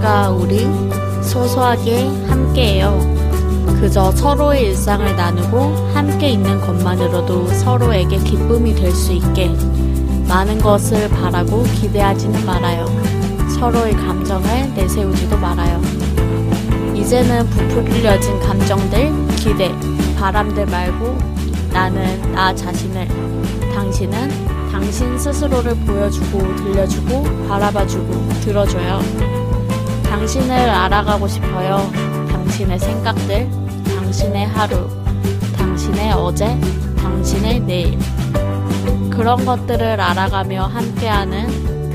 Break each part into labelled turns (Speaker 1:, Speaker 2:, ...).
Speaker 1: 그러니까 우리 소소하게 함께해요. 그저 서로의 일상을 나누고 함께 있는 것만으로도 서로에게 기쁨이 될 수 있게 많은 것을 바라고 기대하지는 말아요. 서로의 감정을 내세우지도 말아요. 이제는 부풀려진 감정들, 기대, 바람들 말고 나는 나 자신을, 당신은 당신 스스로를 보여주고 들려주고 바라봐주고 들어줘요. 당신을 알아가고 싶어요. 당신의 생각들, 당신의 하루, 당신의 어제, 당신의 내일. 그런 것들을 알아가며 함께하는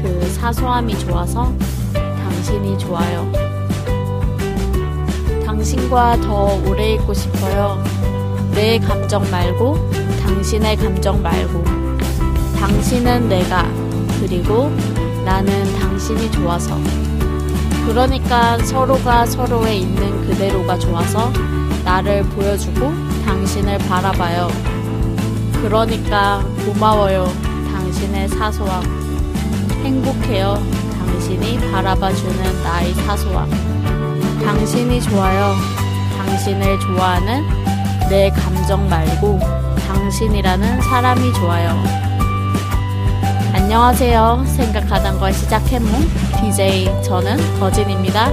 Speaker 1: 그 사소함이 좋아서 당신이 좋아요. 당신과 더 오래 있고 싶어요. 내 감정 말고 당신의 감정 말고 당신은 내가 그리고 나는 당신이 좋아서 그러니까 서로가 서로에 있는 그대로가 좋아서 나를 보여주고 당신을 바라봐요. 그러니까 고마워요. 당신의 사소함. 행복해요. 당신이 바라봐주는 나의 사소함. 당신이 좋아요. 당신을 좋아하는 내 감정 말고 당신이라는 사람이 좋아요. 안녕하세요. 생각하던 걸 시작해몽 DJ 저는 거진입니다.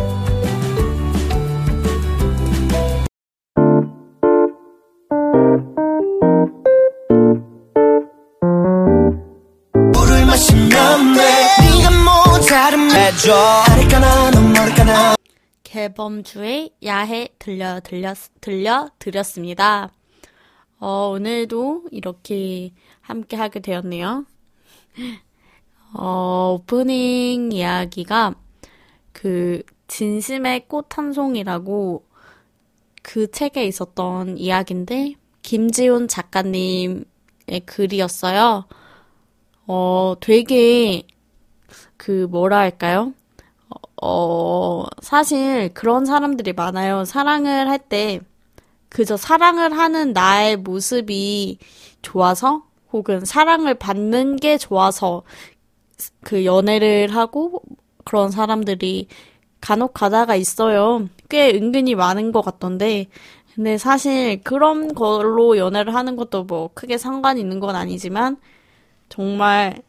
Speaker 2: 물을 마시면 돼 네가 모자른 해줘 아릴까나 넌 모를까나
Speaker 1: 개범주의 야해 들려 들려 들려 드렸습니다. 어, 오늘도 이렇게 함께 하게 되었네요. 어, 오프닝 이야기가 그 진심의 꽃 한 송이라고 그 책에 있었던 이야기인데 김지훈 작가님의 글이었어요. 어, 되게 그 뭐라 할까요? 어, 사실 그런 사람들이 많아요. 사랑을 할 때 그저 사랑을 하는 나의 모습이 좋아서 혹은 사랑을 받는 게 좋아서 그 연애를 하고 그런 사람들이 간혹 가다가 있어요. 꽤 은근히 많은 것 같던데. 근데 사실 그런 걸로 연애를 하는 것도 뭐 크게 상관이 있는 건 아니지만 정말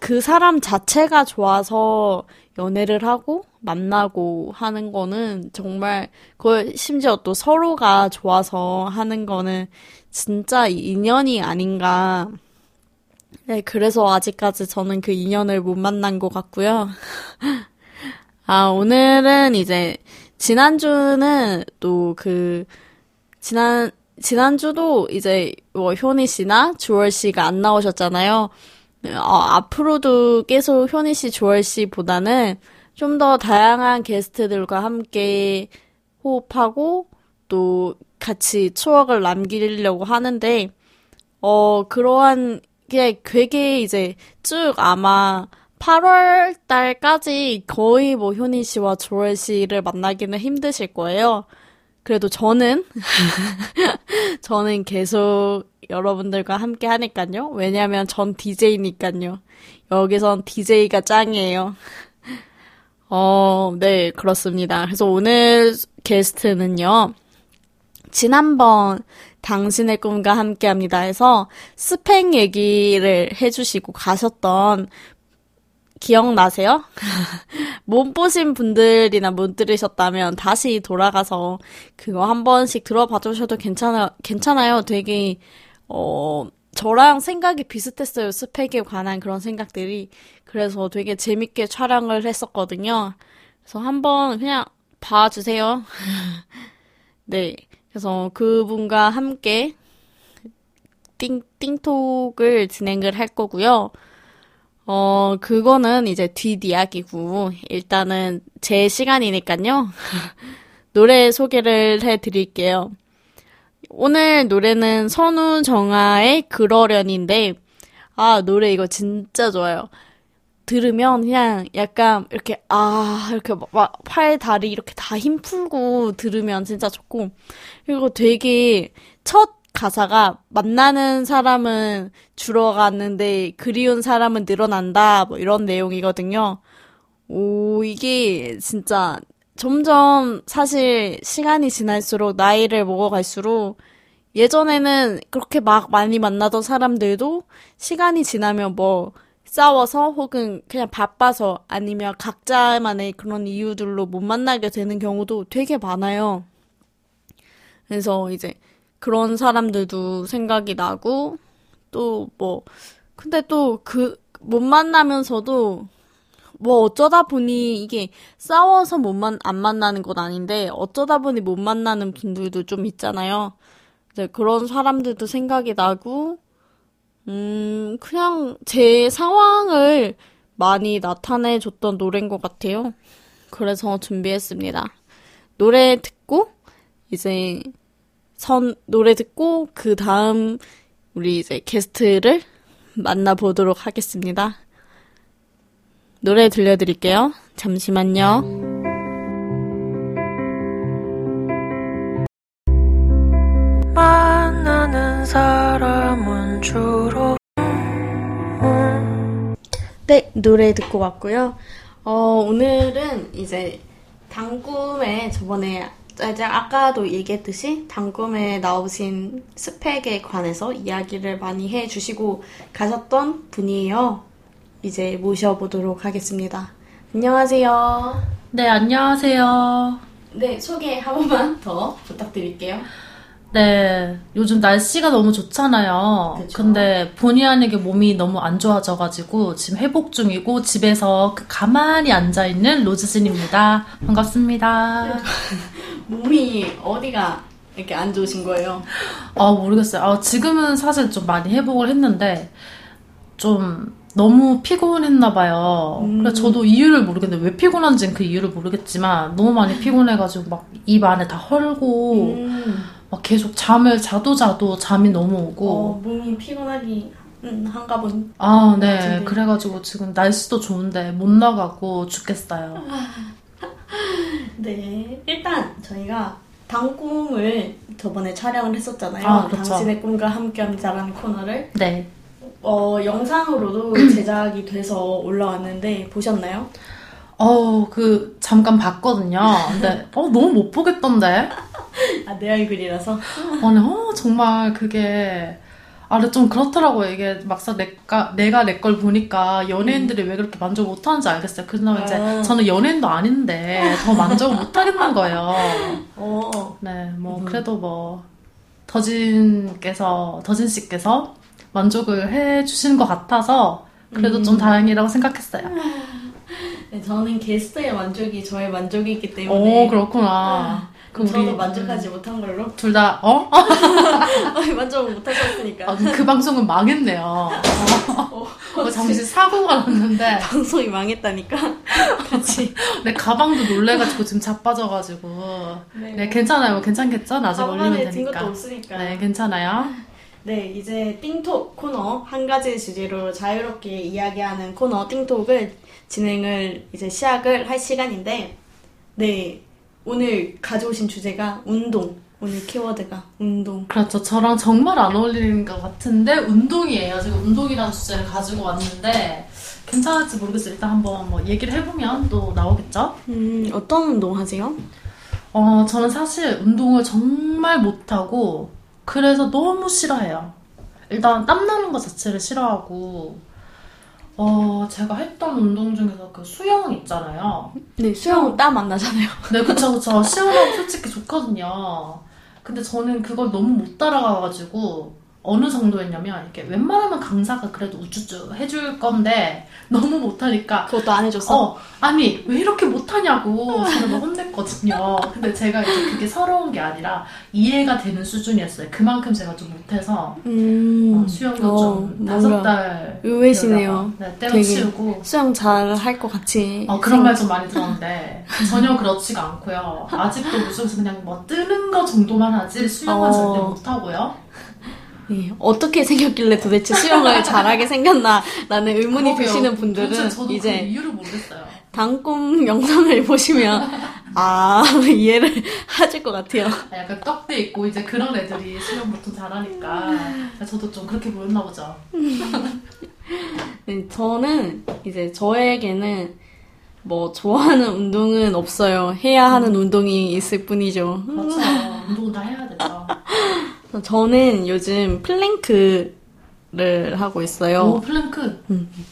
Speaker 1: 그 사람 자체가 좋아서 연애를 하고 만나고 하는 거는 정말 그걸 심지어 또 서로가 좋아서 하는 거는 진짜 인연이 아닌가. 네, 그래서 아직까지 저는 그 인연을 못 만난 것 같고요. 아, 오늘은 이제 지난주는 또 그 지난 지난주도 이제 뭐 효니 씨나 주월 씨가 안 나오셨잖아요. 어, 앞으로도 계속 효니 씨, 주월 씨보다는 좀 더 다양한 게스트들과 함께 호흡하고 또 같이 추억을 남기려고 하는데, 어, 그러한 게 되게 이제 쭉 아마 8월 달까지 거의 뭐 효니 씨와 조엘 씨를 만나기는 힘드실 거예요. 그래도 저는, 저는 계속 여러분들과 함께 하니까요. 왜냐면 전 DJ니까요. 여기선 DJ가 짱이에요. 어, 네, 그렇습니다. 그래서 오늘 게스트는요. 지난번 당신의 꿈과 함께 합니다 해서 스펙 얘기를 해주시고 가셨던 기억나세요? 못 보신 분들이나 못 들으셨다면 다시 돌아가서 그거 한 번씩 들어봐 주셔도 괜찮아, 괜찮아요. 되게, 어, 저랑 생각이 비슷했어요. 스펙에 관한 그런 생각들이. 그래서 되게 재밌게 촬영을 했었거든요. 그래서 한번 그냥 봐주세요. 네. 그래서 그분과 함께 띵, 띵톡을 진행을 할 거고요. 어, 그거는 이제 뒷이야기고, 일단은 제 시간이니까요. 노래 소개를 해 드릴게요. 오늘 노래는 선우 정아의 그러련인데, 아, 노래 이거 진짜 좋아요. 들으면 그냥 약간 이렇게, 아, 이렇게 막 팔, 다리 이렇게 다 힘 풀고 들으면 진짜 좋고, 그리고 되게 첫 가사가 만나는 사람은 줄어갔는데 그리운 사람은 늘어난다 뭐 이런 내용이거든요. 오, 이게 진짜 점점 사실 시간이 지날수록 나이를 먹어갈수록 예전에는 그렇게 막 많이 만나던 사람들도 시간이 지나면 뭐 싸워서 혹은 그냥 바빠서 아니면 각자만의 그런 이유들로 못 만나게 되는 경우도 되게 많아요. 그래서 이제 그런 사람들도 생각이 나고 또 뭐 근데 또 그 못 만나면서도 뭐 어쩌다 보니 이게 싸워서 못 만, 안 만나는 건 아닌데 어쩌다 보니 못 만나는 분들도 좀 있잖아요. 이제 그런 사람들도 생각이 나고 음, 그냥 제 상황을 많이 나타내 줬던 노래인 것 같아요. 그래서 준비했습니다. 노래 듣고 이제 선 노래 듣고 그 다음 우리 이제 게스트를 만나보도록 하겠습니다. 노래 들려드릴게요. 잠시만요.
Speaker 3: 만나는 사람은 주
Speaker 1: 네, 노래 듣고 왔고요. 어, 오늘은 이제 당금에 저번에 아까도 얘기했듯이 당금에 나오신 스펙에 관해서 이야기를 많이 해주시고 가셨던 분이에요. 이제 모셔보도록 하겠습니다. 안녕하세요.
Speaker 4: 네, 안녕하세요.
Speaker 1: 네, 소개 한 번만 더 부탁드릴게요.
Speaker 4: 네, 요즘 날씨가 너무 좋잖아요.
Speaker 1: 그쵸.
Speaker 4: 근데 본의 아니게 몸이 너무 안 좋아져가지고 지금 회복 중이고 집에서 그 가만히 앉아있는 로즈진입니다. 반갑습니다.
Speaker 1: 몸이 어디가 이렇게 안 좋으신 거예요?
Speaker 4: 아, 모르겠어요. 아, 지금은 사실 좀 많이 회복을 했는데 좀 너무 피곤했나 봐요.
Speaker 1: 음.
Speaker 4: 그래서 저도 이유를 모르겠는데 왜 피곤한지는 그 이유를 모르겠지만 너무 많이 피곤해가지고 막 입 안에 다 헐고
Speaker 1: 음.
Speaker 4: 막 계속 잠을 자도 자도 잠이 너무 오고
Speaker 1: 어, 몸이 피곤하기 음, 한가 본.
Speaker 4: 아, 네.
Speaker 1: 같은데.
Speaker 4: 그래가지고 지금 날씨도 좋은데 못 나가고 죽겠어요.
Speaker 1: 네, 일단 저희가 당꿈을 저번에 촬영을 했었잖아요.
Speaker 4: 아, 그렇죠.
Speaker 1: 당신의 꿈과 함께합니다라는 코너를
Speaker 4: 네.
Speaker 1: 어, 영상으로도 제작이 돼서 올라왔는데 보셨나요?
Speaker 4: 어, 그, 잠깐 봤거든요. 근데, 어, 너무 못 보겠던데?
Speaker 1: 아, 내 얼굴이라서.
Speaker 4: 아니, 어, 정말 그게, 아, 근데 좀 그렇더라고요. 이게 막상 내가, 내가 내 걸 보니까 연예인들이 왜 그렇게 만족 못 하는지 알겠어요. 그나마 이제
Speaker 1: 아.
Speaker 4: 저는 연예인도 아닌데 더 만족을 못 하겠는 거예요.
Speaker 1: 어,
Speaker 4: 네, 뭐,
Speaker 1: 음.
Speaker 4: 그래도 뭐, 더진께서, 더진 씨께서 만족을 해 주시는 것 같아서, 그래도
Speaker 1: 음.
Speaker 4: 좀 다행이라고 생각했어요.
Speaker 1: 네, 저는 게스트의 만족이 저의 만족이기 때문에.
Speaker 4: 오, 그렇구나.
Speaker 1: 그럼 저도
Speaker 4: 우리
Speaker 1: 만족하지 못한 걸로.
Speaker 4: 둘 다, 어?
Speaker 1: 만족을 못하셨으니까.
Speaker 4: 아, 그 방송은 망했네요.
Speaker 1: 어,
Speaker 4: 어, 잠시 사고가 났는데,
Speaker 1: 방송이 망했다니까. 같이.
Speaker 4: 내 가방도 놀래가지고 지금 자빠져가지고. 네, 괜찮아요. 뭐 괜찮겠죠? 나중에 올리면
Speaker 1: 가방에 든 것도
Speaker 4: 되니까.
Speaker 1: 없으니까.
Speaker 4: 네, 괜찮아요.
Speaker 1: 네, 이제 띵톡 코너 한 가지 주제로 자유롭게 이야기하는 코너 띵톡을 진행을 이제 시작을 할 시간인데, 네, 오늘 가져오신 주제가 운동. 오늘 키워드가 운동.
Speaker 4: 그렇죠. 저랑 정말 안 어울리는 것 같은데, 운동이에요. 제가 운동이라는 주제를 가지고 왔는데, 괜찮을지 모르겠어요. 일단 한번 뭐 얘기를 해보면 또 나오겠죠?
Speaker 1: 음, 어떤 운동 하세요?
Speaker 4: 어, 저는 사실 운동을 정말 못하고, 그래서 너무 싫어해요. 일단 땀나는 것 자체를 싫어하고, 어, 제가 했던 운동 중에서 그 수영 있잖아요.
Speaker 1: 네, 수영 땀안 나잖아요.
Speaker 4: 네, 그쵸, 그쵸. 시원하고 솔직히 좋거든요. 근데 저는 그걸 너무 못 따라가가지고, 어느 정도였냐면, 이렇게 웬만하면 강사가 그래도 우쭈쭈 해줄 건데, 너무 못하니까,
Speaker 1: 그것도 안 해줬어?
Speaker 4: 어, 아니, 왜 이렇게 못하냐고 저를 막 혼냈거든요. 근데 제가 이제 그게 서러운 게 아니라 이해가 되는 수준이었어요. 그만큼 제가 좀 못해서
Speaker 1: 음,
Speaker 4: 어, 수영도
Speaker 1: 어,
Speaker 4: 좀 다섯 달
Speaker 1: 의외시네요.
Speaker 4: 네, 때려치우고
Speaker 1: 수영 잘 할 것 같이.
Speaker 4: 어, 그런 말 좀 많이 들었는데 전혀 그렇지가 않고요. 아직도 무슨 그냥 뭐 뜨는 거 정도만 하지 수영은
Speaker 1: 어.
Speaker 4: 절대 못하고요.
Speaker 1: 네, 어떻게 생겼길래 도대체 수영을 잘하게 생겼나 라는 의문이
Speaker 4: 그러게요.
Speaker 1: 드시는 분들은
Speaker 4: 그
Speaker 1: 이제. 단꿈 영상을 보시면 아 이해를 하실 것 같아요.
Speaker 4: 아, 약간 떡대 있고 이제 그런 애들이 수영 보통 잘하니까 저도 좀 그렇게 보였나 보죠.
Speaker 1: 네, 저는 이제 저에게는 뭐 좋아하는 운동은 없어요. 해야 하는 운동이 있을 뿐이죠.
Speaker 4: 그렇죠. 운동은 다 해야 되죠.
Speaker 1: 저는 요즘 plank를 하고 있어요.
Speaker 4: 오, 플랭크.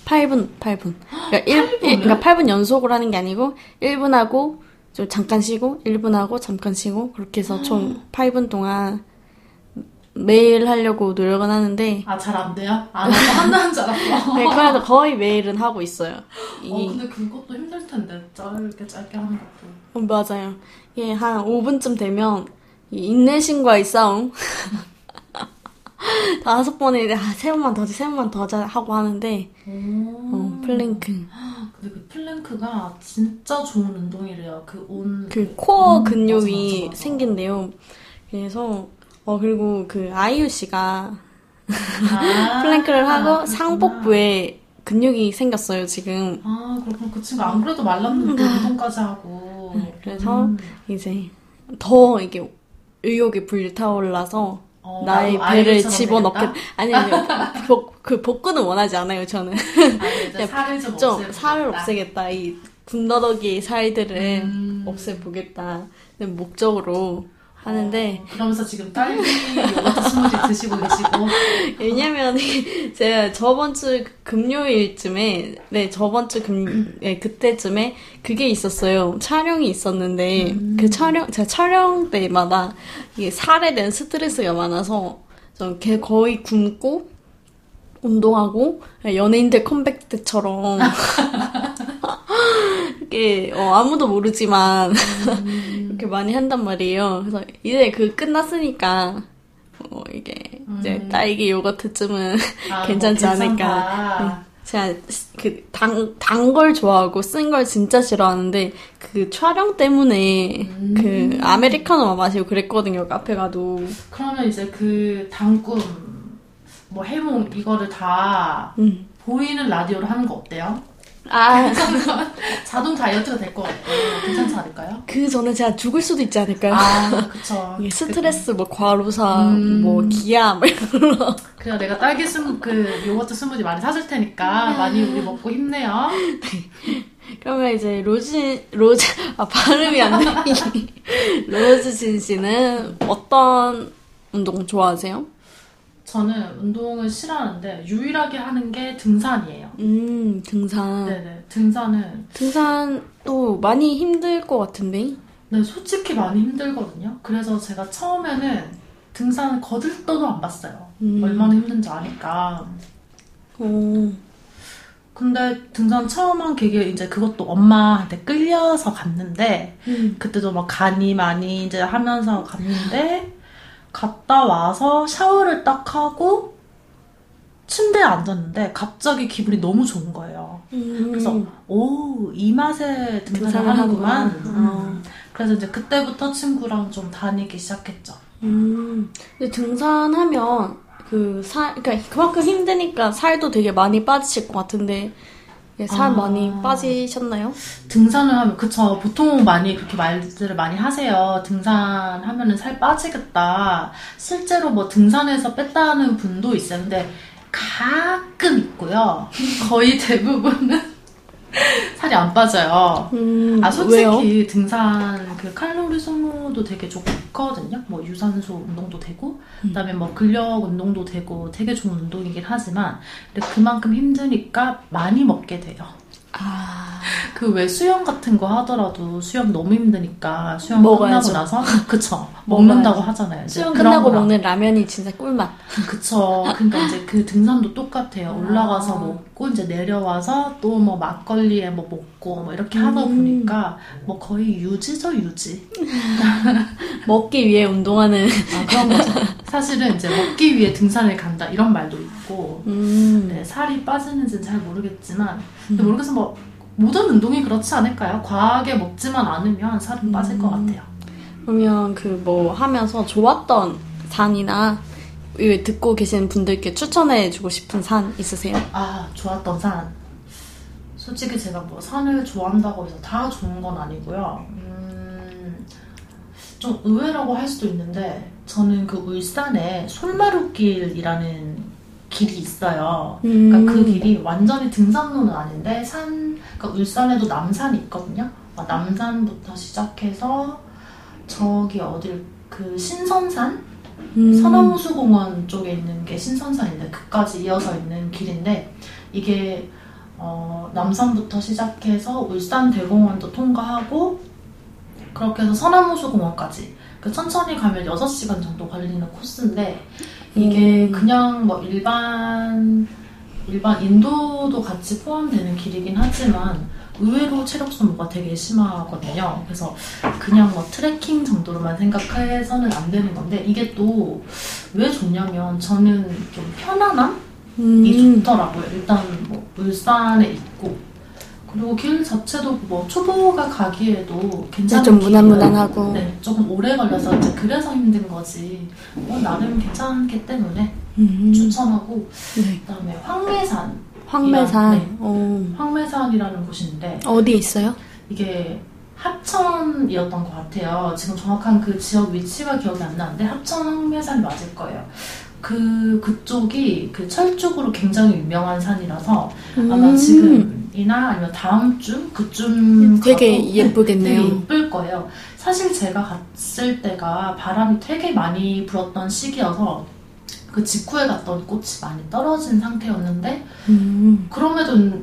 Speaker 1: 8분, 8분. 그러니까, 1, 그러니까 8분 연속으로 하는 게 아니고 1분 하고 좀 잠깐 쉬고 1분 하고 잠깐 쉬고 그렇게 해서 총 8분 동안 매일 하려고 노력은 하는데
Speaker 4: 아, 잘 안 돼요? 안 하고 한다는 줄 알았어.
Speaker 1: 네, 그래도 거의 매일은 하고 있어요.
Speaker 4: 어,
Speaker 1: 이,
Speaker 4: 근데 그것도 힘들 텐데. 짧게 짧게 하는 것도.
Speaker 1: 어, 맞아요. 이게 한 5분쯤 되면 이 인내심과의 싸움. 다섯 번에 아, 세 번만 더 하자, 세 번만 더 하자 하고 하는데
Speaker 4: 오.
Speaker 1: 어, 플랭크.
Speaker 4: 근데 그 plank가 진짜 좋은 운동이래요. 그 온.
Speaker 1: 그 코어
Speaker 4: 음,
Speaker 1: 근육이
Speaker 4: 맞아, 맞아.
Speaker 1: 생긴대요. 그래서 어 그리고 그 아이유 씨가
Speaker 4: 아,
Speaker 1: plank를 하고
Speaker 4: 그렇구나.
Speaker 1: 상복부에 근육이 생겼어요 지금.
Speaker 4: 아, 그렇구나. 그 친구 안 그래도 말랐는데 운동까지 하고.
Speaker 1: 네, 그래서
Speaker 4: 음.
Speaker 1: 이제 더 이게 의욕이 불타올라서
Speaker 4: 어,
Speaker 1: 나의 배를 집어넣게
Speaker 4: 되겠다?
Speaker 1: 아니 아니요 복, 그 복근은 원하지 않아요 저는
Speaker 4: 아니,
Speaker 1: 네,
Speaker 4: 살을 좀,
Speaker 1: 좀. 살을 없애겠다 이 군더더기 살들을
Speaker 4: 음.
Speaker 1: 없애보겠다 목적으로 하는데
Speaker 4: 어, 그러면서 지금 딸기 요거트 스무디 드시고 계시고.
Speaker 1: 왜냐면 제가 저번 주 금요일쯤에 네 저번 주 금 네, 그때쯤에 그게 있었어요. 촬영이 있었는데 그 촬영 제가 촬영 때마다 이게 살에 대한 스트레스가 많아서 좀걔 거의 굶고 운동하고 연예인들 컴백 때처럼 이게 어, 아무도 모르지만 이렇게 많이 한단 말이에요. 그래서 이제 그 끝났으니까 어, 이게 이제 딸기 요거트쯤은
Speaker 4: 아,
Speaker 1: 괜찮지
Speaker 4: 뭐
Speaker 1: 않을까.
Speaker 4: 괜찮다.
Speaker 1: 제가 그단 걸 좋아하고 쓴 걸 진짜 싫어하는데 그 촬영 때문에 그 아메리카노만 마시고 그랬거든요 카페 가도
Speaker 4: 그러면 이제 그 당꿈, 뭐 해몽 이거를 다
Speaker 1: 음.
Speaker 4: 보이는 라디오로 하는 거 어때요?
Speaker 1: 아
Speaker 4: 자동 다이어트가 될 것 같아요. 괜찮지 않을까요?
Speaker 1: 그 전에 제가 죽을 수도 있지 않을까요?
Speaker 4: 아, 그쵸.
Speaker 1: 이게 스트레스 뭐 과로사
Speaker 4: 음.
Speaker 1: 뭐 기아 뭐 이런 걸로
Speaker 4: 그래요. 내가 딸기 스무, 그 요거트 스무디 많이 사줄 테니까 많이 우리 먹고 힘내요.
Speaker 1: 그러면 이제 로즈 로즈 아 발음이 안 돼. 로즈진 씨는 어떤 운동 좋아하세요?
Speaker 4: 저는 운동을 싫어하는데 유일하게 하는 게 등산이에요.
Speaker 1: 음 등산
Speaker 4: 네네. 등산은
Speaker 1: 등산도 많이 힘들 것 같은데
Speaker 4: 네, 솔직히 많이 힘들거든요. 그래서 제가 처음에는 등산 거들떠도 안 봤어요.
Speaker 1: 음.
Speaker 4: 얼마나 힘든지 아니까.
Speaker 1: 오
Speaker 4: 근데 등산 처음 한 계기 이제 그것도 엄마한테 끌려서 갔는데
Speaker 1: 음.
Speaker 4: 그때도 막 간이 많이 이제 하면서 갔는데 갔다 와서 샤워를 딱 하고 침대에 앉았는데 갑자기 기분이 너무 좋은 거예요.
Speaker 1: 음.
Speaker 4: 그래서 오 이 맛에 등산을 하는구만. 음. 그래서 이제 그때부터 친구랑 좀 다니기 시작했죠.
Speaker 1: 음. 근데 등산하면 그 살, 그러니까 그만큼 힘드니까 살도 되게 많이 빠지실 것 같은데 예, 살
Speaker 4: 아.
Speaker 1: 많이 빠지셨나요?
Speaker 4: 등산을 하면 그쵸. 보통 많이 그렇게 말들을 많이 하세요. 등산하면은 살 빠지겠다. 실제로 뭐 등산에서 뺐다는 분도 근데 가끔 있고요. 거의 대부분은 살이 안 빠져요
Speaker 1: 음,
Speaker 4: 아 솔직히
Speaker 1: 왜요?
Speaker 4: 등산 그 칼로리 소모도 되게 좋거든요. 뭐 유산소 운동도 되고
Speaker 1: 음.
Speaker 4: 그다음에 뭐 근력 운동도 되고 되게 좋은 운동이긴 하지만 근데 그만큼 힘드니까 많이 먹게 돼요.
Speaker 1: 아,
Speaker 4: 그 왜 수영 같은 거 하더라도 수영 너무 힘드니까 수영
Speaker 1: 먹어야죠.
Speaker 4: 끝나고 나서 그쵸 먹는다고 하잖아요. 이제
Speaker 1: 수영 끝나고
Speaker 4: 거랑.
Speaker 1: 먹는 라면이 진짜 꿀맛.
Speaker 4: 그쵸. 그러니까 이제 그 등산도 똑같아요. 올라가서
Speaker 1: 아.
Speaker 4: 먹고 이제 내려와서 또 뭐 막걸리에 뭐 먹고 뭐 이렇게 하다
Speaker 1: 음.
Speaker 4: 보니까 뭐 거의 유지죠 유지.
Speaker 1: 먹기 위해 운동하는.
Speaker 4: 아 그런 거죠. 사실은 이제 먹기 위해 등산을 간다 이런 말도 있고
Speaker 1: 음.
Speaker 4: 네, 살이 빠지는지는 잘 모르겠지만 근데 모르겠어 뭐 모든 운동이 그렇지 않을까요? 과하게 먹지만 않으면 살은 빠질 것
Speaker 1: 음.
Speaker 4: 같아요.
Speaker 1: 그러면 그 뭐 하면서 좋았던 산이나 이 듣고 계신 분들께 추천해주고 싶은 산 있으세요?
Speaker 4: 아, 좋았던 산. 솔직히 제가 뭐 산을 좋아한다고 해서 다 좋은 건 아니고요. 음, 좀 의외라고 할 수도 있는데, 저는 그 울산에 솔마루길이라는 길이 있어요. 그러니까
Speaker 1: 음.
Speaker 4: 그 길이 완전히 등산로는 아닌데 산, 그러니까 울산에도 남산이 있거든요. 어, 남산부터 시작해서 저기 어딜 그 신선산
Speaker 1: 음.
Speaker 4: 서남호수공원 쪽에 있는 게 신선산인데 그까지 이어서 있는 길인데 이게 어, 남산부터 시작해서 울산 대공원도 통과하고 그렇게 해서 서남호수공원까지 그 천천히 가면 6시간 정도 걸리는 코스인데 이게
Speaker 1: 음.
Speaker 4: 그냥 뭐 일반 일반 인도도 같이 포함되는 길이긴 하지만 의외로 체력 소모가 되게 심하거든요. 그래서 그냥 뭐 트레킹 정도로만 생각해서는 안 되는 건데 이게 또 왜 좋냐면 저는 좀 편안함이
Speaker 1: 음.
Speaker 4: 좋더라고요. 일단 뭐 울산에 있고 그리고 길 자체도 뭐 초보가 가기에도 괜찮은
Speaker 1: 좀
Speaker 4: 길이에요.
Speaker 1: 무난무난하고.
Speaker 4: 네, 조금 오래 걸려서 이제 그래서 힘든 거지. 뭐 나름 괜찮기 때문에
Speaker 1: 음.
Speaker 4: 추천하고
Speaker 1: 네.
Speaker 4: 그다음에 황매산
Speaker 1: 황매산.
Speaker 4: 네.
Speaker 1: 어.
Speaker 4: 황매산이라는 곳인데
Speaker 1: 어디에 있어요?
Speaker 4: 이게 합천이었던 것 같아요. 지금 정확한 그 지역 위치가 기억이 안 나는데 합천 황매산이 맞을 거예요. 그 그쪽이 그 철쭉으로 굉장히 유명한 산이라서 아마
Speaker 1: 음.
Speaker 4: 지금이나 아니면 다음 주 그쯤
Speaker 1: 되게
Speaker 4: 가도
Speaker 1: 예쁘겠네요.
Speaker 4: 되게 예쁠 거예요. 사실 제가 갔을 때가 바람이 되게 많이 불었던 시기여서 그 직후에 갔던 꽃이 많이 떨어진 상태였는데
Speaker 1: 음.
Speaker 4: 그럼에도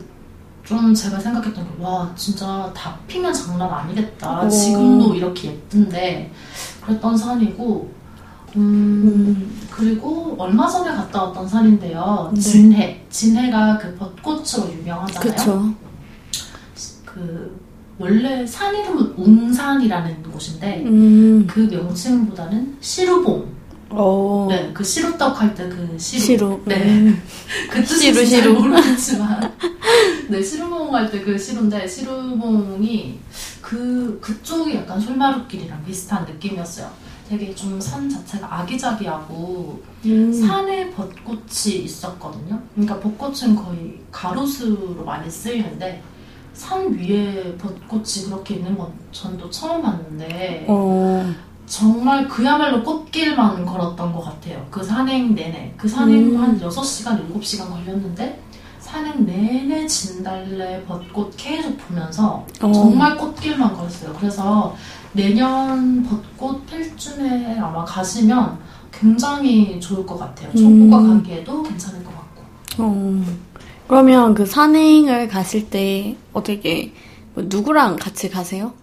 Speaker 4: 좀 제가 생각했던 게 와 진짜 다 피면 장난 아니겠다.
Speaker 1: 오.
Speaker 4: 지금도 이렇게 예쁜데 그랬던 산이고 음, 그리고 얼마 전에 갔다 왔던 산인데요.
Speaker 1: 네.
Speaker 4: 진해 진해가 그 벚꽃으로 유명하잖아요.
Speaker 1: 그쵸.
Speaker 4: 그 원래 산 이름은 웅산이라는 곳인데
Speaker 1: 음.
Speaker 4: 그 명칭보다는 시루봉.
Speaker 1: 어.
Speaker 4: 네, 그 시루떡 할 때 그 시루.
Speaker 1: 시루.
Speaker 4: 네.
Speaker 1: 음.
Speaker 4: 그 뜻이
Speaker 1: 시루,
Speaker 4: 잘
Speaker 1: 시루.
Speaker 4: 모르겠지만 네 시루봉 할때 그 시루인데 시루봉이 그 그쪽이 약간 솔마루길이랑 비슷한 느낌이었어요. 되게 좀 산 자체가 아기자기하고
Speaker 1: 음.
Speaker 4: 산에 벚꽃이 있었거든요. 그러니까 벚꽃은 거의 가로수로 많이 쓰이는데 산 위에 벚꽃이 그렇게 있는 건전또 처음 봤는데
Speaker 1: 어.
Speaker 4: 정말 그야말로 꽃길만 걸었던 것 같아요. 그 산행 내내. 그 산행
Speaker 1: 음.
Speaker 4: 한 6시간, 7시간 걸렸는데 산행 내내 진달래 벚꽃 계속 보면서
Speaker 1: 어.
Speaker 4: 정말 꽃길만 걸었어요. 그래서 내년 벚꽃 필 쯤에 아마 가시면 굉장히 좋을 것 같아요. 초보가
Speaker 1: 음.
Speaker 4: 가기에도 괜찮을 것 같고.
Speaker 1: 어. 그러면 그 산행을 가실 때 어떻게 뭐 누구랑 같이 가세요?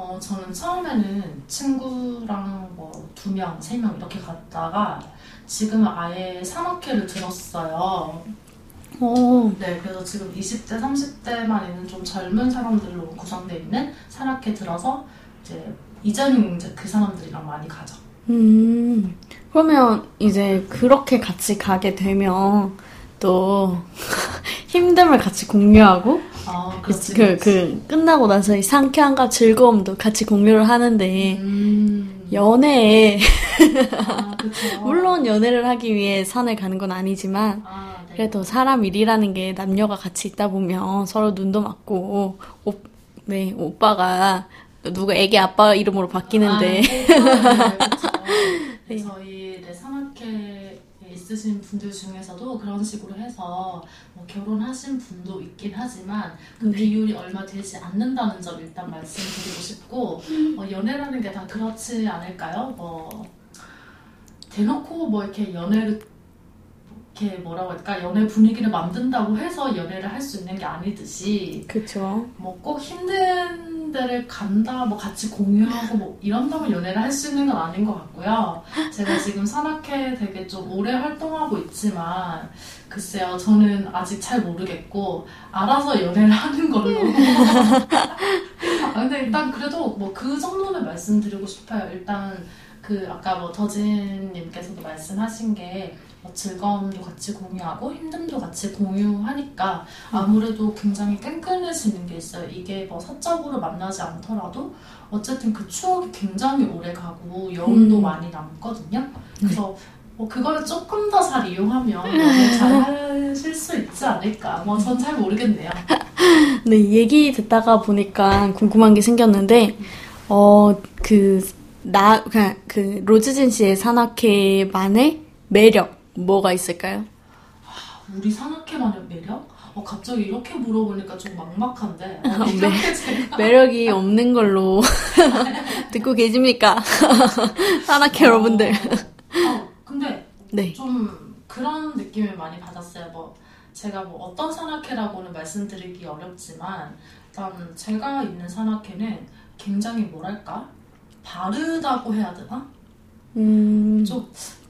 Speaker 4: 어, 저는 처음에는 친구랑 뭐 두 명, 세 명 이렇게 갔다가 지금은 아예 산악회를 들었어요.
Speaker 1: 어.
Speaker 4: 네, 그래서 지금 20대, 30대만 있는 좀 젊은 사람들로 구성되어 있는 산악회 들어서 이제 이제는 이제 그 사람들이랑 많이 가죠.
Speaker 1: 음. 그러면 이제 그렇게 같이 가게 되면 또 힘듦을 같이 공유하고
Speaker 4: 아, 그렇지.
Speaker 1: 그, 그, 끝나고 나서 이 상쾌함과 즐거움도 같이 공유를 하는데,
Speaker 4: 음.
Speaker 1: 연애에,
Speaker 4: 아, 그쵸.
Speaker 1: 물론 연애를 하기 위해 산을 가는 건 아니지만,
Speaker 4: 아, 네.
Speaker 1: 그래도 사람 일이라는 게 남녀가 같이 있다 보면 서로 눈도 맞고, 오, 네, 오빠가 누가 애기 아빠 이름으로 바뀌는데,
Speaker 4: 아, 네, 그렇죠. 네,
Speaker 1: 네.
Speaker 4: 저희 네, 산악회에 있으신 분들 중에서도 그런 식으로 해서 뭐 결혼하신 분도 있긴 하지만 그
Speaker 1: 네.
Speaker 4: 비율이 얼마 되지 않는다는 점 일단 말씀드리고 싶고 어, 연애라는 게 다 그렇지 않을까요? 뭐 대놓고 뭐 이렇게 연애를 이렇게 뭐라고 할까 연애 분위기를 만든다고 해서 연애를 할 수 있는 게 아니듯이
Speaker 1: 그쵸.
Speaker 4: 뭐꼭 힘든 데를 간다, 뭐 같이 공유하고 뭐 이런다고 연애를 할 수 있는 건 아닌 것 같고요. 제가 지금 산악회 되게 좀 오래 활동하고 있지만 글쎄요, 저는 아직 잘 모르겠고 알아서 연애를 하는 걸로. 아, 근데 일단 그래도 뭐 그 정도는 말씀드리고 싶어요. 일단 그 아까 뭐 더진님께서도 말씀하신 게뭐 즐거움도 같이 공유하고 힘듦도 같이 공유하니까 아무래도 굉장히 끈끈해지는 게 있어요. 이게 뭐 사적으로 만나지 않더라도 어쨌든 그 추억이 굉장히 오래 가고 여운도
Speaker 1: 음.
Speaker 4: 많이 남거든요. 그래서 뭐 그거를 조금 더 잘 이용하면 잘 하실 수 있지 않을까. 뭐 전 잘 모르겠네요.
Speaker 1: 네, 얘기 듣다가 보니까 궁금한 게 생겼는데, 어, 그, 나, 그냥 그, 로즈진 씨의 산악회만의 매력, 뭐가 있을까요?
Speaker 4: 우리 산악회만의 매력? 어, 갑자기 이렇게 물어보니까 좀 막막한데 어,
Speaker 1: 네.
Speaker 4: 이렇게 제가
Speaker 1: 매력이 없는 걸로 듣고 계십니까? 산악회 여러분들.
Speaker 4: 어, 근데
Speaker 1: 네.
Speaker 4: 좀 그런 느낌을 많이 받았어요. 뭐 제가 뭐 어떤 산악회라고는 말씀드리기 어렵지만 일단 제가 있는 산악회는 굉장히 뭐랄까 바르다고 해야 되나?
Speaker 1: 음,
Speaker 4: 좀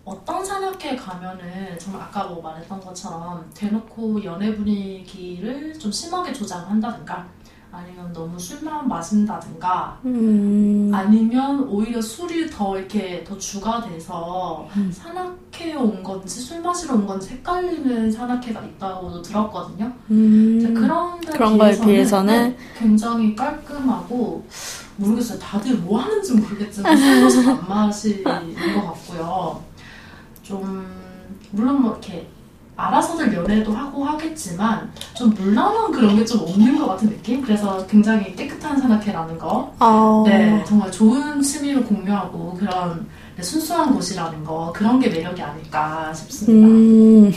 Speaker 4: 어떤 산악회 가면은 정말 아까 뭐 말했던 것처럼 대놓고 연애 분위기를 좀 심하게 조장한다든가 아니면 너무 술만 마신다든가
Speaker 1: 음,
Speaker 4: 아니면 오히려 술이 더 이렇게 더 주가 돼서 산악회에 온 건지 술 마시러 온 건지 헷갈리는 산악회가 있다고 들었거든요.
Speaker 1: 음,
Speaker 4: 그런 데
Speaker 1: 그런 거에
Speaker 4: 비해서는? 네, 굉장히 깔끔하고 모르겠어요. 다들 뭐 하는지 모르겠지만 술 마시고 안 마시는 것 같고요. 좀 물론 뭐 이렇게 알아서들 연애도 하고 하겠지만 좀 물란한 그런 게 좀 없는 것 같은 느낌? 그래서 굉장히 깨끗한 산악회라는 거
Speaker 1: 어,
Speaker 4: 네, 정말 좋은 취미를 공유하고 그런 네, 순수한 곳이라는 거 그런 게 매력이 아닐까 싶습니다.
Speaker 1: 음,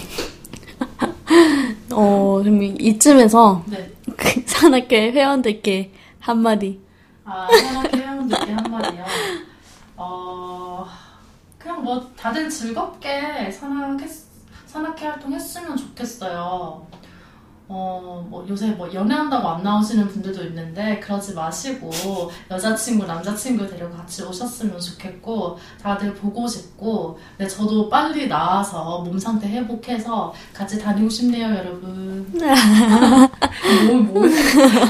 Speaker 1: 어, 그럼 이쯤에서
Speaker 4: 네,
Speaker 1: 그 산악회 회원들께 한마디.
Speaker 4: 아 산악회 회원들께 한마디요. 어, 뭐 다들 즐겁게 산악회 산악회 활동했으면 좋겠어요. 어, 뭐 요새 뭐 연애한다고 안 나오시는 분들도 있는데 그러지 마시고 여자친구, 남자친구 데리고 같이 오셨으면 좋겠고 다들 보고 싶고 네, 저도 빨리 나와서 몸 상태 회복해서 같이 다니고 싶네요, 여러분. 뭐, 뭐,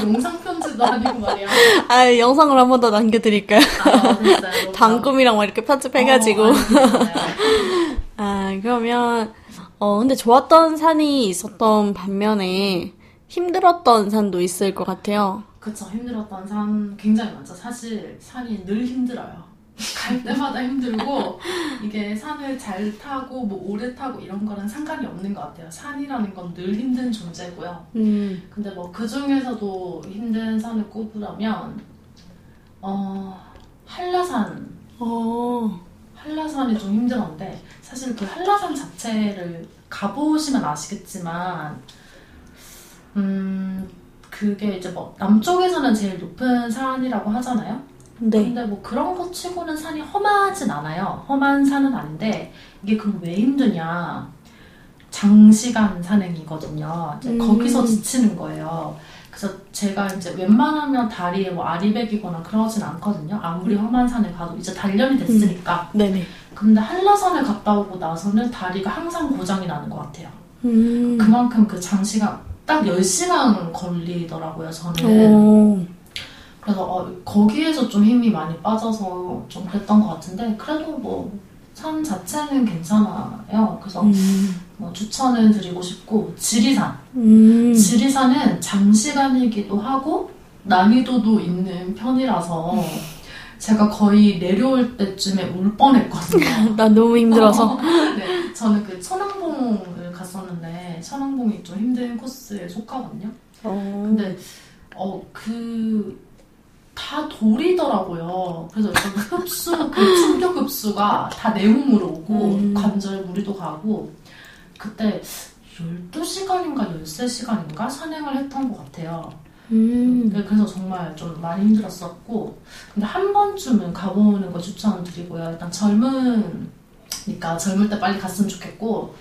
Speaker 4: 영상 편지도 아니고 말이야.
Speaker 1: 아, 영상을 한 번 더 남겨드릴까요?
Speaker 4: 아.
Speaker 1: 단꿈이랑 막 이렇게 편집해가지고.
Speaker 4: 어.
Speaker 1: 아, 그러면, 어, 근데 좋았던 산이 있었던 반면에 힘들었던 산도 있을 것 같아요.
Speaker 4: 그쵸 힘들었던 산 굉장히 많죠. 사실 산이 늘 힘들어요. 갈 때마다 힘들고 이게 산을 잘 타고 뭐 오래 타고 이런 거랑 상관이 없는 것 같아요. 산이라는 건 늘 힘든 존재고요.
Speaker 1: 음,
Speaker 4: 근데 뭐 그 중에서도 힘든 산을 꼽으라면 어 한라산.
Speaker 1: 어,
Speaker 4: 한라산이 좀 힘들었는데 사실 그 한라산 자체를 가보시면 아시겠지만 음 그게 이제 뭐 남쪽에서는 제일 높은 산이라고 하잖아요.
Speaker 1: 네.
Speaker 4: 근데 뭐 그런 것 치고는 산이 험하진 않아요. 험한 산은 아닌데 이게 그럼 왜 힘드냐? 장시간 산행이거든요.
Speaker 1: 음.
Speaker 4: 거기서 지치는 거예요. 그래서 제가 이제 웬만하면 다리에 뭐 아리백이거나 그러진 않거든요. 아무리 험한 산에 가도 이제 단련이 됐으니까.
Speaker 1: 네네.
Speaker 4: 근데 한라산을 갔다 오고 나서는 다리가 항상 고장이 나는 것 같아요.
Speaker 1: 음,
Speaker 4: 그만큼 그 장시간 딱 10시간 걸리더라고요, 저는.
Speaker 1: 오,
Speaker 4: 그래서 어, 거기에서 좀 힘이 많이 빠져서 좀 그랬던 것 같은데 그래도 뭐 산 자체는 괜찮아요. 그래서
Speaker 1: 음,
Speaker 4: 뭐 추천을 드리고 싶고 지리산.
Speaker 1: 음,
Speaker 4: 지리산은 장시간이기도 하고 난이도도 있는 편이라서 제가 거의 내려올 때쯤에 울 뻔했거든요.
Speaker 1: 나 너무 힘들어서.
Speaker 4: 네, 저는 그 천왕봉을 갔었는데 천왕봉이 좀 힘든 코스에 속하거든요.
Speaker 1: 어,
Speaker 4: 근데 어 그 다 돌이더라고요. 그래서 약간 흡수 그 충격 흡수가 다 내 몸으로 오고
Speaker 1: 음.
Speaker 4: 관절 무리도 가고 그때 12시간인가 13시간인가 산행을 했던 것 같아요.
Speaker 1: 음,
Speaker 4: 네, 그래서 정말 좀 많이 힘들었었고 근데 한 번쯤은 가보는 거 추천드리고요. 일단 젊으니까 젊을 때 빨리 갔으면 좋겠고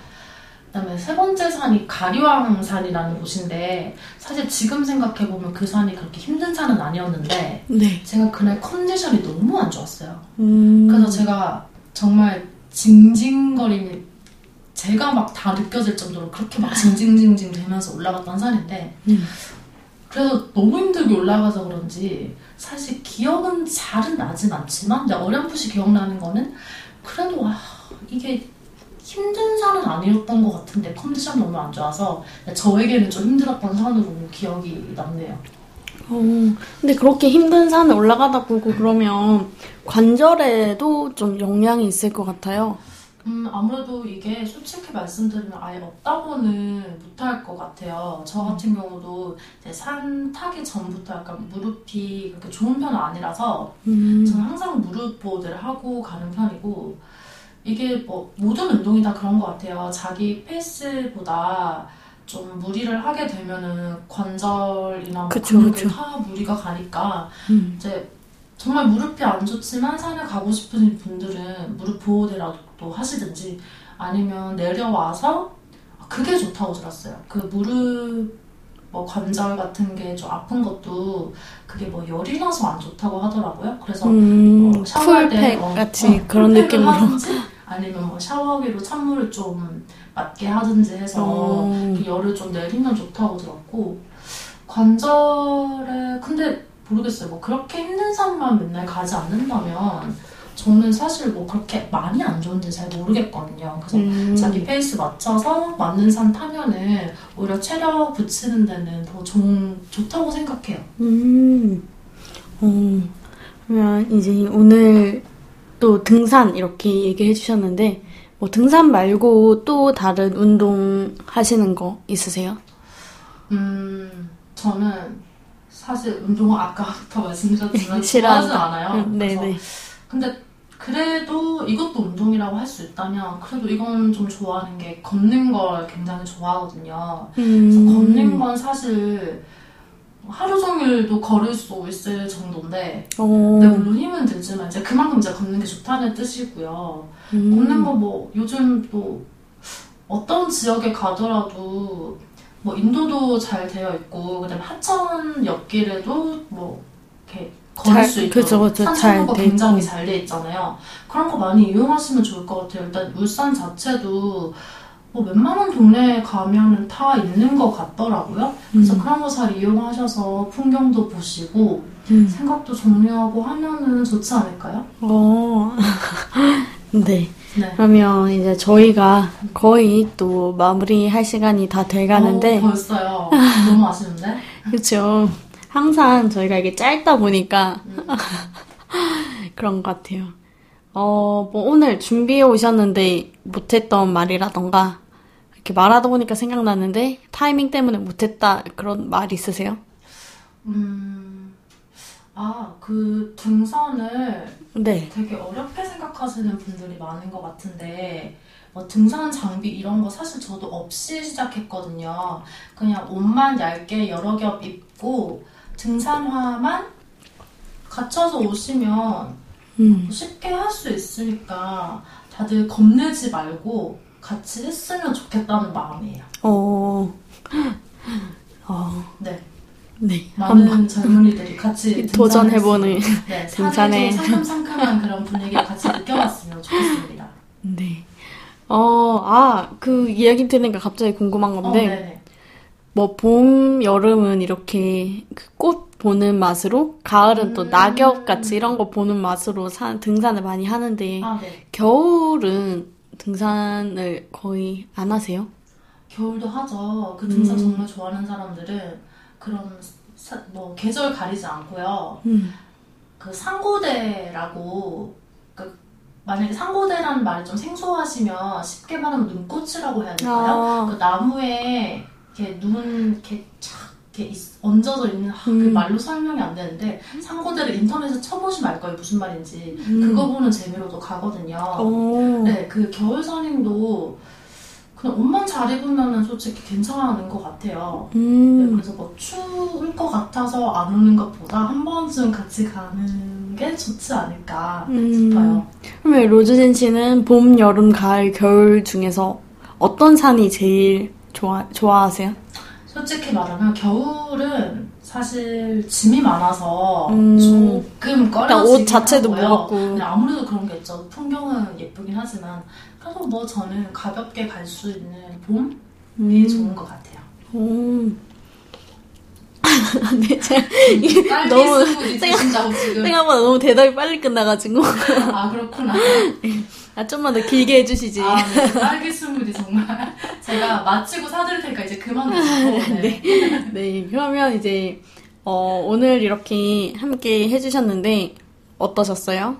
Speaker 4: 그다음에 세 번째 산이 가리왕 산이라는 곳인데 사실 지금 생각해 보면 그 산이 그렇게 힘든 산은 아니었는데
Speaker 1: 네.
Speaker 4: 제가 그날 컨디션이 너무 안 좋았어요.
Speaker 1: 음,
Speaker 4: 그래서 제가 정말 징징거림이 제가 막 다 느껴질 정도로 그렇게 막 징징징징 되면서 올라갔던 산인데
Speaker 1: 음.
Speaker 4: 그래서 너무 힘들게 올라가서 그런지 사실 기억은 잘은 나진 않지만 근데 어렴풋이 기억나는 거는 그래도 와 이게 힘든 산은 아니었던 것 같은데 컨디션 너무 안 좋아서 저에게는 좀 힘들었던 산으로 기억이 남네요.
Speaker 1: 어, 근데 그렇게 힘든 산을 올라가다 보고 그러면 관절에도 좀 영향이 있을 것 같아요.
Speaker 4: 음, 아무래도 이게 솔직히 말씀드리면 아예 없다고는 못할 것 같아요. 저 같은 경우도 이제 산 타기 전부터 약간 무릎이 그렇게 좋은 편은 아니라서
Speaker 1: 음,
Speaker 4: 저는 항상 무릎 보호대를 하고 가는 편이고 이게 뭐 모든 운동이 다 그런 것 같아요. 자기 페이스보다 좀 무리를 하게 되면은 관절이나 뭐
Speaker 1: 그쵸,
Speaker 4: 근육에. 다 무리가 가니까
Speaker 1: 음.
Speaker 4: 이제 정말 무릎이 안 좋지만 산에 가고 싶으신 분들은 무릎 보호대라도 하시든지 아니면 내려와서 그게 좋다고 들었어요. 그 무릎 뭐 관절 같은 게 좀 아픈 것도 그게 뭐 열이 나서 안 좋다고 하더라고요. 그래서
Speaker 1: 음,
Speaker 4: 어, 샤워할 때, 어,
Speaker 1: 같이
Speaker 4: 어,
Speaker 1: 그런 느낌으로.
Speaker 4: 하든지 아니면 뭐 샤워기로 찬물을 좀 맞게 하든지 해서
Speaker 1: 어.
Speaker 4: 그 열을 좀 내리면 좋다고 들었고 관절에 근데 모르겠어요. 뭐 그렇게 힘든 산만 맨날 가지 않는다면 저는 사실 뭐 그렇게 많이 안 좋은지 잘 모르겠거든요. 그래서
Speaker 1: 음.
Speaker 4: 자기 페이스 맞춰서 맞는 산 타면은 오히려 체력 붙이는 데는 더 좋은, 좋다고 생각해요.
Speaker 1: 음. 어, 그러면 이제 오늘 또 등산 이렇게 얘기해 주셨는데, 뭐 등산 말고 또 다른 운동 하시는 거 있으세요?
Speaker 4: 음, 저는 사실 운동을 아까부터 말씀드렸지만
Speaker 1: 싫어한다.
Speaker 4: 좋아하지 않아요.
Speaker 1: 음, 네네.
Speaker 4: 근데 그래도 이것도 운동이라고 할 수 있다면 그래도 이건 좀 좋아하는 게 걷는 걸 굉장히 좋아하거든요. 그래서
Speaker 1: 음.
Speaker 4: 걷는 건 사실 하루 종일도 걸을 수 있을 정도인데
Speaker 1: 어,
Speaker 4: 근데 물론 힘은 들지만 이제 그만큼 이제 걷는 게 좋다는 뜻이고요.
Speaker 1: 음.
Speaker 4: 걷는 거 뭐 요즘 또 어떤 지역에 가더라도 뭐 인도도 잘 되어 있고 그다음에 하천 옆길에도 뭐 이렇게 걸을
Speaker 1: 잘-
Speaker 4: 수 있도록
Speaker 1: 그쵸, 그쵸. 잘
Speaker 4: 산책로가
Speaker 1: 돼
Speaker 4: 굉장히. 잘 돼 있잖아요. 그런 거 많이 이용하시면 좋을 것 같아요. 일단 울산 자체도 뭐 웬만한 동네에 가면은 다 있는 것 같더라고요. 그래서
Speaker 1: 음.
Speaker 4: 그런 거 잘 이용하셔서 풍경도 보시고
Speaker 1: 음.
Speaker 4: 생각도 정리하고 하면은 좋지 않을까요?
Speaker 1: 어. 네.
Speaker 4: 네.
Speaker 1: 그러면 이제 저희가 거의 또 마무리할 시간이 다 돼가는데,
Speaker 4: 어, 벌써요. 너무 아쉬운데?
Speaker 1: 그렇죠. 항상 저희가 이게 짧다 보니까
Speaker 4: 음.
Speaker 1: 그런 것 같아요. 어, 뭐 오늘 준비해 오셨는데 못했던 말이라던가 이렇게 말하다 보니까 생각났는데 타이밍 때문에 못했다 그런 말 있으세요?
Speaker 4: 음, 아, 그 등산을
Speaker 1: 네.
Speaker 4: 되게 어렵게 생각하시는 분들이 많은 것 같은데, 뭐 등산 장비 이런 거 사실 저도 없이 시작했거든요. 그냥 옷만 얇게 여러 겹 입고 등산화만 갖춰서 오시면
Speaker 1: 음.
Speaker 4: 쉽게 할 수 있으니까 다들 겁내지 말고 같이 했으면 좋겠다는 마음이에요.
Speaker 1: 어. 어.
Speaker 4: 네.
Speaker 1: 네. 한번
Speaker 4: 많은 젊은이들이 같이
Speaker 1: 도전해보는
Speaker 4: 네,
Speaker 1: 등산에.
Speaker 4: 상큼상큼한 그런 분위기를 같이 느껴봤으면 좋겠습니다.
Speaker 1: 네. 어, 아, 그 이야기 들으니까 갑자기 궁금한
Speaker 4: 어,
Speaker 1: 건데
Speaker 4: 네네.
Speaker 1: 뭐 봄, 여름은 이렇게 그 꽃 보는 맛으로, 가을은 또
Speaker 4: 음.
Speaker 1: 낙엽 같이 이런 거 보는 맛으로 산, 등산을 많이 하는데
Speaker 4: 아, 네.
Speaker 1: 겨울은 등산을 거의 안 하세요?
Speaker 4: 겨울도 하죠. 그 등산
Speaker 1: 음.
Speaker 4: 정말 좋아하는 사람들은 그런 사- 뭐 계절 가리지 않고요.
Speaker 1: 음.
Speaker 4: 그 상고대라고 그 만약에 상고대라는 말이 좀 생소하시면 쉽게 말하면 눈꽃이라고 해야 될까요?
Speaker 1: 아.
Speaker 4: 그 나무에 이렇게 눈 이렇게 착 이렇게 있- 얹어져 있는 아, 그
Speaker 1: 음.
Speaker 4: 말로 설명이 안 되는데 상고대를 인터넷에 쳐보시면 알 거예요 무슨 말인지
Speaker 1: 음.
Speaker 4: 그거 보는 재미로도 가거든요.
Speaker 1: 오.
Speaker 4: 네, 그 겨울 산행도 그냥 옷만 잘 입으면은 솔직히 괜찮은 것 같아요. 네,
Speaker 1: 음.
Speaker 4: 그래서 뭐 추울 것 같아서 안 오는 것보다 한 번쯤 같이 가는 게 좋지 않을까
Speaker 1: 음.
Speaker 4: 싶어요.
Speaker 1: 그러면 로즈진 씨는 봄, 여름, 가을, 겨울 중에서 어떤 산이 제일 좋아, 좋아하세요?
Speaker 4: 솔직히 말하면 겨울은 사실 짐이 많아서
Speaker 1: 음.
Speaker 4: 조금
Speaker 1: 그러니까
Speaker 4: 꺼려지긴
Speaker 1: 옷 자체도
Speaker 4: 하고요.
Speaker 1: 무겁고.
Speaker 4: 근데 아무래도 그런 게 있죠. 풍경은 예쁘긴 하지만 그래도 뭐 저는 가볍게 갈 수 있는 봄이
Speaker 1: 음.
Speaker 4: 좋은 것 같아요.
Speaker 1: 오. 네, 제가
Speaker 4: 딸기
Speaker 1: 너무
Speaker 4: 지금.
Speaker 1: 생각보다 너무 대답이 빨리 끝나가지고.
Speaker 4: 아 그렇구나.
Speaker 1: 아, 좀만 더 길게 해주시지.
Speaker 4: 아, 네. 딸기 스무디 정말 제가 마치고 사드릴 테니까 이제 그만 드시고. 네.
Speaker 1: 네, 그러면 이제, 어, 오늘 이렇게 함께 해주셨는데, 어떠셨어요?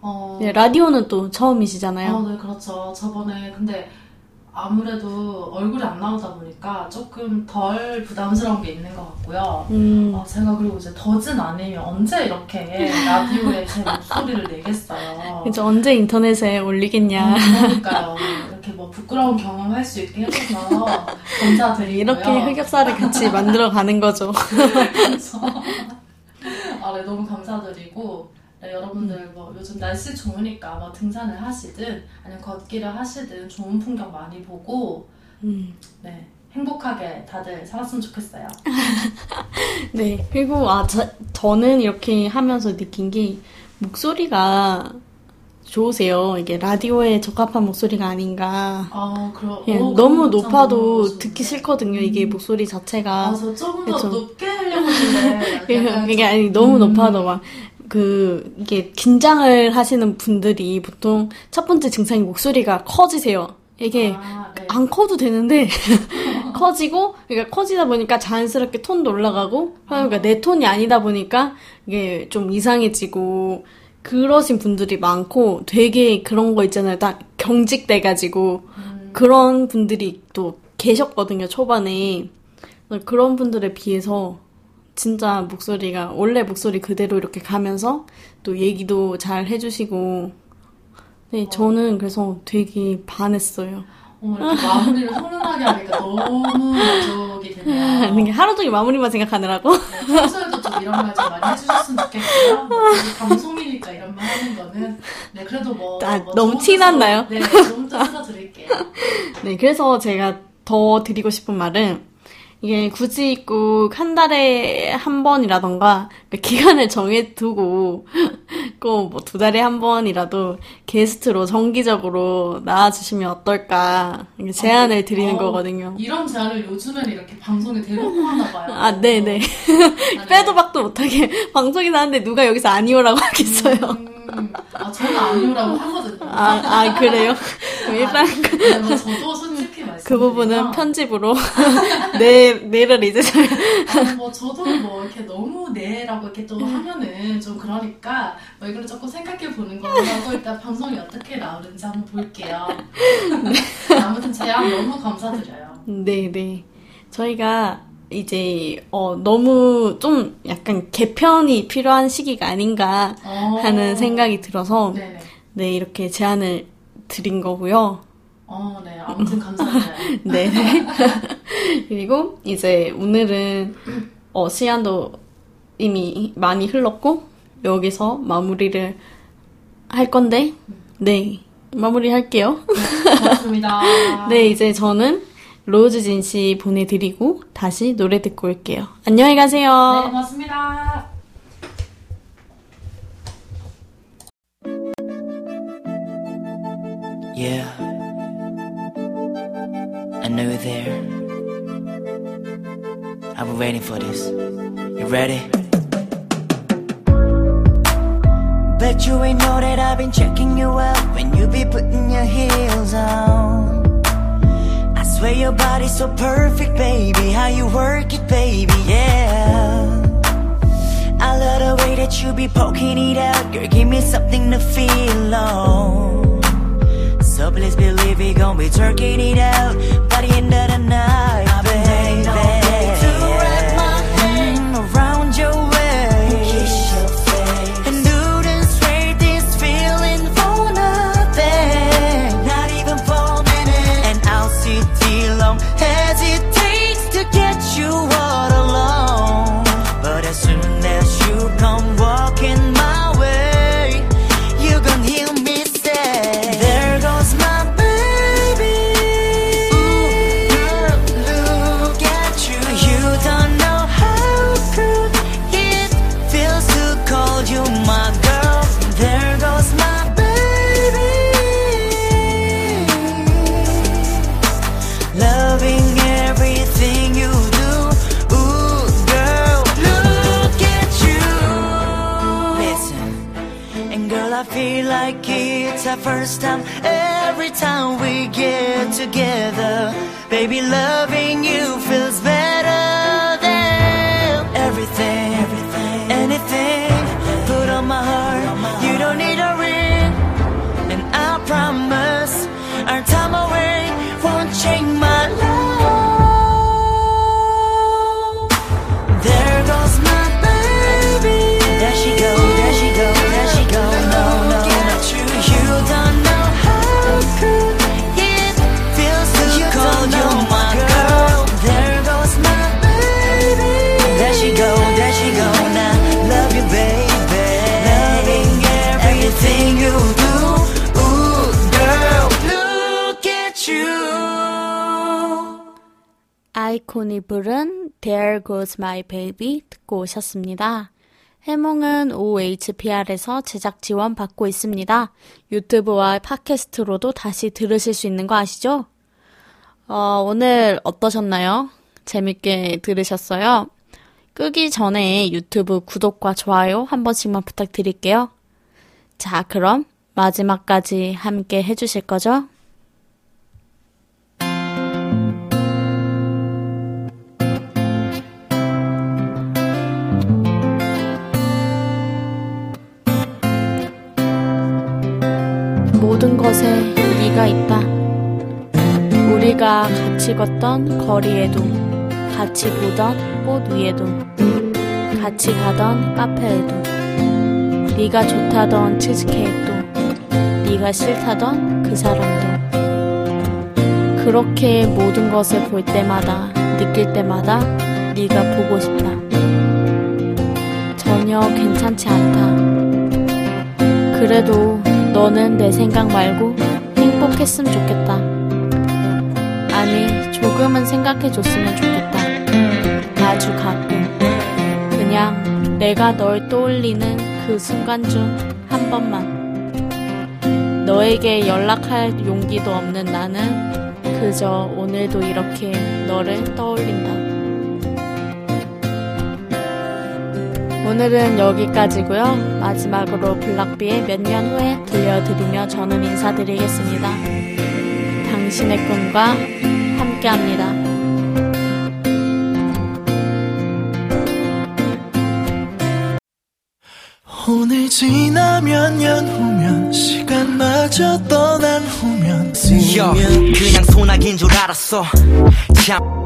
Speaker 4: 어,
Speaker 1: 네, 라디오는 또 처음이시잖아요.
Speaker 4: 어, 네, 그렇죠. 저번에 근데 아무래도 얼굴이 안 나오다 보니까 조금 덜 부담스러운 게 있는 것 같고요.
Speaker 1: 음,
Speaker 4: 어, 제가 그리고 이제 더진 아니면 언제 이렇게 라디오에 제 목소리를 내겠어요.
Speaker 1: 그래서 언제 인터넷에 올리겠냐.
Speaker 4: 음, 그러니까요. 이렇게 뭐 부끄러운 경험할 수 있게 해줘서 감사드리고요.
Speaker 1: 이렇게 흑역사를 같이 만들어 가는 거죠.
Speaker 4: 그래서 아, 네, 너무 감사드리고 네, 여러분들 뭐 요즘 날씨 좋으니까 뭐 등산을 하시든 아니면 걷기를 하시든 좋은 풍경 많이 보고
Speaker 1: 음.
Speaker 4: 네 행복하게 다들 살았으면 좋겠어요.
Speaker 1: 네. 그리고, 아, 저, 저는 이렇게 하면서 느낀 게, 목소리가 좋으세요. 이게 라디오에 적합한 목소리가 아닌가.
Speaker 4: 아 그럼
Speaker 1: 예,
Speaker 4: 어,
Speaker 1: 너무 높아도
Speaker 4: 너무
Speaker 1: 듣기. 싫거든요. 이게 목소리 자체가.
Speaker 4: 아, 저 조금 더
Speaker 1: 그쵸.
Speaker 4: 높게 하려고 했는데
Speaker 1: 그게
Speaker 4: 좀-
Speaker 1: 아니 너무
Speaker 4: 음.
Speaker 1: 높아도 막 그 이게 긴장을 하시는 분들이 보통 첫 번째 증상이 목소리가 커지세요. 이게
Speaker 4: 아, 네.
Speaker 1: 안 커도 되는데 커지고 그러니까 커지다 보니까 자연스럽게 톤도 올라가고 그러니까 내 톤이 아니다 보니까 이게 좀 이상해지고 그러신 분들이 많고 되게 그런 거 있잖아요. 딱 경직돼 가지고
Speaker 4: 음.
Speaker 1: 그런 분들이 또 계셨거든요. 초반에 그런 분들에 비해서 진짜 목소리가 원래 목소리 그대로 이렇게 가면서 또 얘기도 잘 해주시고 네 저는 그래서 되게 반했어요.
Speaker 4: 어머 이렇게 마무리를 훈훈하게 하니까 너무 만족이 되네요.
Speaker 1: 이게 하루 종일 마무리만 생각하느라고
Speaker 4: 네, 평소에도 좀 이런 말 좀 많이 해주셨으면 좋겠고요. 뭐 방송이니까 이런 말 하는 거는 네 그래도 뭐,
Speaker 1: 아,
Speaker 4: 뭐
Speaker 1: 너무
Speaker 4: 좋은
Speaker 1: 티
Speaker 4: 뜻으로-
Speaker 1: 났나요?
Speaker 4: 네, 좋은 뜻으로 드릴게요.
Speaker 1: 네 그래서 제가 더 드리고 싶은 말은 이게 굳이 꼭 한 달에 한 번이라던가 그 기간을 정해두고 꼭 뭐 두 달에 한 번이라도 게스트로 정기적으로 나와주시면 어떨까 이렇게 제안을 드리는
Speaker 4: 어,
Speaker 1: 거거든요.
Speaker 4: 이런 제안을 요즘에는 이렇게 방송에 대놓고 하나 봐요.
Speaker 1: 아, 네네.
Speaker 4: 아, 네.
Speaker 1: 빼도 박도 못하게 방송이 나는데 누가 여기서 아니오라고 하겠어요.
Speaker 4: 음, 아, 저는 아니오라고 하거든요.
Speaker 1: 아, 아 그래요? 그럼 일단 그,
Speaker 4: 네, 뭐 저도
Speaker 1: 그 부분은 편집으로 내 내를 이제 잘
Speaker 4: 아, 뭐 저도 뭐 이렇게 너무 네라고 이렇게 또 하면은 좀 그러니까 뭐 이걸 조금 생각해 보는 걸로 하고 일단 방송이 어떻게 나오는지 한번 볼게요. 네, 아무튼 제안 너무 감사드려요.
Speaker 1: 네 네. 저희가 이제 어 너무 좀 약간 개편이 필요한 시기가 아닌가
Speaker 4: 어,
Speaker 1: 하는 생각이 들어서
Speaker 4: 네네.
Speaker 1: 네 이렇게 제안을 드린 거고요.
Speaker 4: 어, 네. 아무튼 감사드려요.
Speaker 1: 네. 그리고 이제 오늘은 어, 시간도 이미 많이 흘렀고 여기서 마무리를 할 건데 네 마무리 할게요.
Speaker 4: 고맙습니다.
Speaker 1: 네 이제 저는 로즈진 씨 보내드리고 다시 노래 듣고 올게요. 안녕히
Speaker 4: 네,
Speaker 1: 가세요.
Speaker 4: 고맙습니다.
Speaker 2: Yeah. I know you're there. I've been waiting for this. You ready? Bet you ain't know that I've been checking you out when you be putting your heels on. I swear your body's so perfect, baby. How you work it, baby, yeah. I love the way that you be poking it out. Girl, give me something to feel on. So please believe we gon' be turking it out by the end of the night, first time every time we get together. Baby, loving
Speaker 1: 아이콘이 부른 There Goes My Baby 듣고 오셨습니다. 해몽은 OHPR에서 제작 지원 받고 있습니다. 유튜브와 팟캐스트로도 다시 들으실 수 있는 거 아시죠? 어, 오늘 어떠셨나요? 재밌게 들으셨어요? 끄기 전에 유튜브 구독과 좋아요 한 번씩만 부탁드릴게요. 자, 그럼 마지막까지 함께 해주실 거죠? 모든 것에 네가 있다. 우리가 같이 걷던 거리에도, 같이 보던 꽃 위에도, 같이 가던 카페에도, 네가 좋다던 치즈케이크도, 네가 싫다던 그 사람도. 그렇게 모든 것을 볼 때마다, 느낄 때마다 네가 보고 싶다. 전혀 괜찮지 않다. 그래도 너는 내 생각 말고 행복했으면 좋겠다. 아니, 조금은 생각해줬으면 좋겠다. 아주 가끔. 그냥 내가 널 떠올리는 그 순간 중 한 번만. 너에게 연락할 용기도 없는 나는 그저 오늘도 이렇게 너를 떠올린다. 오늘은 여기까지고요. 마지막으로 블락비의 몇 년 후에 들려드리며 저는 인사드리겠습니다. 당신의 꿈과 함께합니다.
Speaker 5: 오늘 지나면 년 후면 시간마저 떠난 후면
Speaker 2: 야, 그냥 소나기인 줄 알았어 참